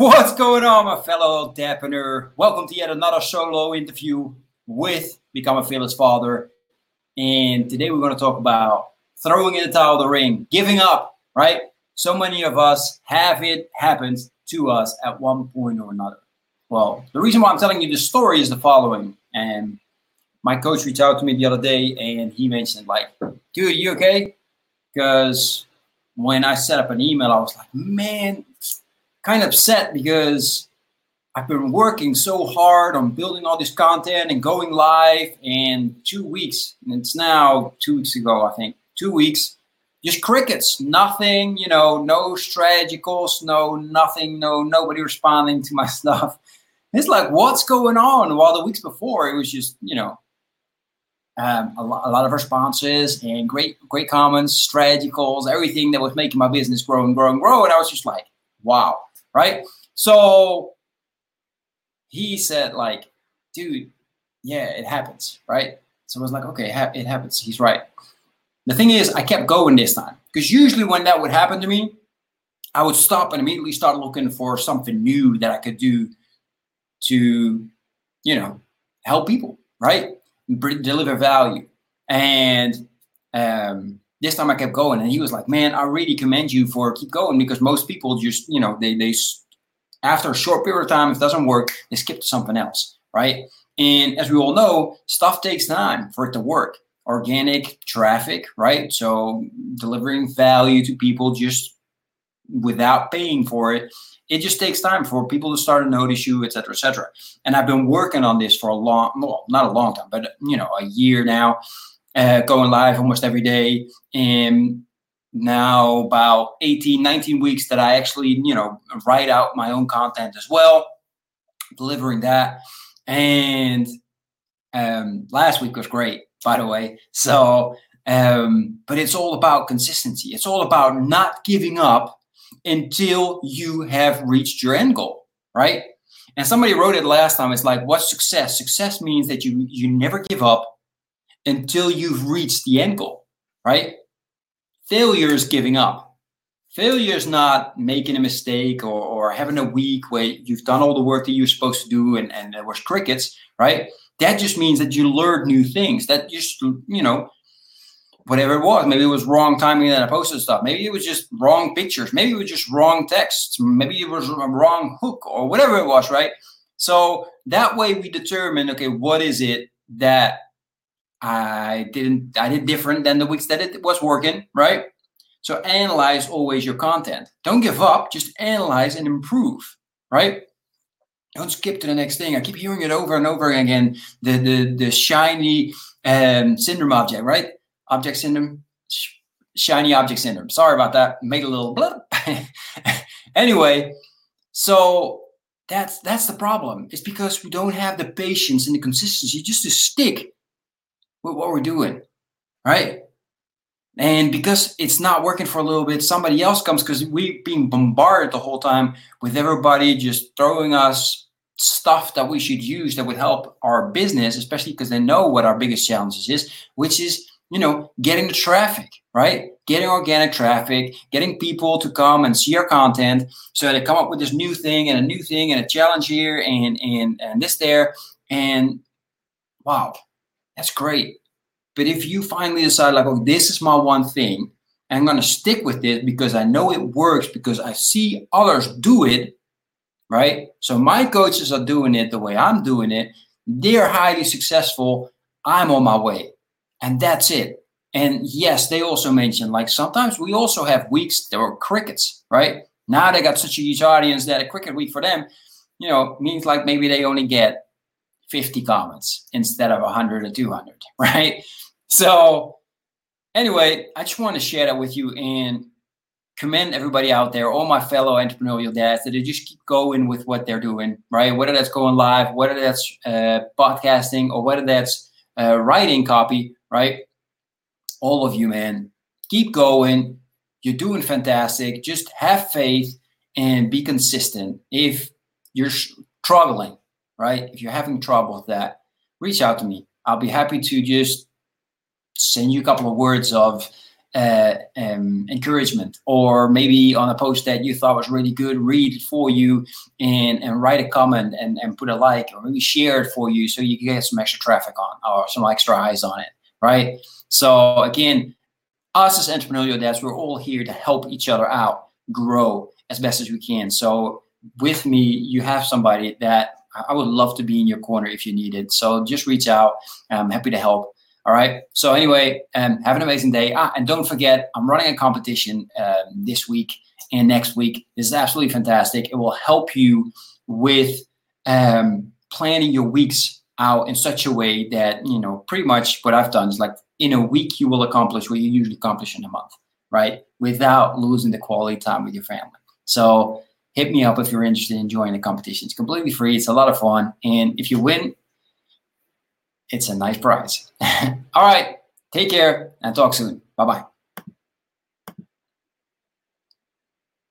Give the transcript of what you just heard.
What's going on, my fellow Dadpreneur? Welcome to yet another solo interview with Become a Fearless Father. And today we're going to talk about throwing in the towel the ring, giving up, right? So many of us have it happen to us at one point or another. Well, the reason why I'm telling you this story is the following. And my coach reached out to me the other day and he mentioned, like, dude, you okay? Because when I set up an email, I was like, man, kind of upset because I've been working so hard on building all this content and going live. And two weeks, and it's now two weeks ago, I think, two weeks, just crickets, nothing, you know, no strategy calls, no nothing, no nobody responding to my stuff. It's like, what's going on? While the weeks before, it was just, you know, um, a, lot, a lot of responses and great, great comments, strategy calls, everything that was making my business grow and grow and grow. And I was just like, wow, right? So he said, like, dude, yeah, it happens, right? So I was like, okay, it happens. He's right. The thing is, I kept going this time because usually when that would happen to me, I would stop and immediately start looking for something new that I could do to, you know, help people, right? Deliver value. And um, this time I kept going, and he was like, "Man, I really commend you for keep going because most people just, you know, they they after a short period of time, if it doesn't work, they skip to something else, right? And as we all know, stuff takes time for it to work. Organic traffic, right? So delivering value to people just without paying for it, it just takes time for people to start to notice you, et cetera, et cetera. And I've been working on this for a long, well, not a long time, but you know, a year now uh, going live almost every day. And now about 18, 19 weeks that I actually, you know, write out my own content as well, delivering that. And um, last week was great, by the way. So, um, but it's all about consistency. It's all about not giving up until you have reached your end goal, right? And somebody wrote it last time. It's like, what's success? Success means that you you never give up until you've reached the end goal, right? Failure is giving up. Failure is not making a mistake or, or having a week where you've done all the work that you're supposed to do and, and there was crickets, right? That just means that you learned new things. That just, you know, whatever it was. Maybe it was wrong timing that I posted stuff. Maybe it was just wrong pictures. Maybe it was just wrong texts. Maybe it was a wrong hook or whatever it was, right? So that way we determine, okay, what is it that I didn't I did different than the weeks that it was working, right? So analyze always your content. Don't give up, just analyze and improve, right? Don't skip to the next thing. I keep hearing it over and over again. The the the shiny um, syndrome object, right? Object syndrome, sh- shiny object syndrome. Sorry about that. Made a little blip. anyway, so that's that's the problem. It's because we don't have the patience and the consistency just to stick with what we're doing, right? And because it's not working for a little bit, somebody else comes because we've been bombarded the whole time with everybody just throwing us stuff that we should use that would help our business, especially because they know what our biggest challenges is, which is, you know, getting the traffic, right? Getting organic traffic, getting people to come and see our content. So they come up with this new thing and a new thing and a challenge here and and and this there. And wow, that's great. But if you finally decide, like, oh, this is my one thing, I'm going to stick with it because I know it works, because I see others do it, right? So my coaches are doing it the way I'm doing it. They're highly successful. I'm on my way. And that's it. And yes, they also mentioned like sometimes we also have weeks that were crickets, right? Now they got such a huge audience that a cricket week for them, you know, means like maybe they only get 50 comments instead of 100 or 200, right? So, anyway, I just want to share that with you and commend everybody out there, all my fellow entrepreneurial dads, that they just keep going with what they're doing, right? Whether that's going live, whether that's uh, podcasting, or whether that's uh, writing copy, right? All of you, man, keep going. You're doing fantastic. Just have faith and be consistent. If you're struggling, right? If you're having trouble with that, reach out to me. I'll be happy to just send you a couple of words of uh, um, encouragement, or maybe on a post that you thought was really good, read it for you and, and write a comment and, and put a like, or maybe share it for you so you can get some extra traffic on or some extra eyes on it, right? So again, us as entrepreneurial dads, we're all here to help each other out grow as best as we can. So with me, you have somebody that I would love to be in your corner if you need it. So just reach out. I'm happy to help. All right. So anyway, um, have an amazing day. Ah, and don't forget, I'm running a competition um, this week and next week. This is absolutely fantastic. It will help you with um, planning your weeks out in such a way that you know pretty much what I've done is like in a week you will accomplish what you usually accomplish in a month, right? Without losing the quality time with your family. So hit me up if you're interested in joining the competition. It's completely free. It's a lot of fun, and if you win, it's a nice prize. All right. Take care and talk soon. Bye bye.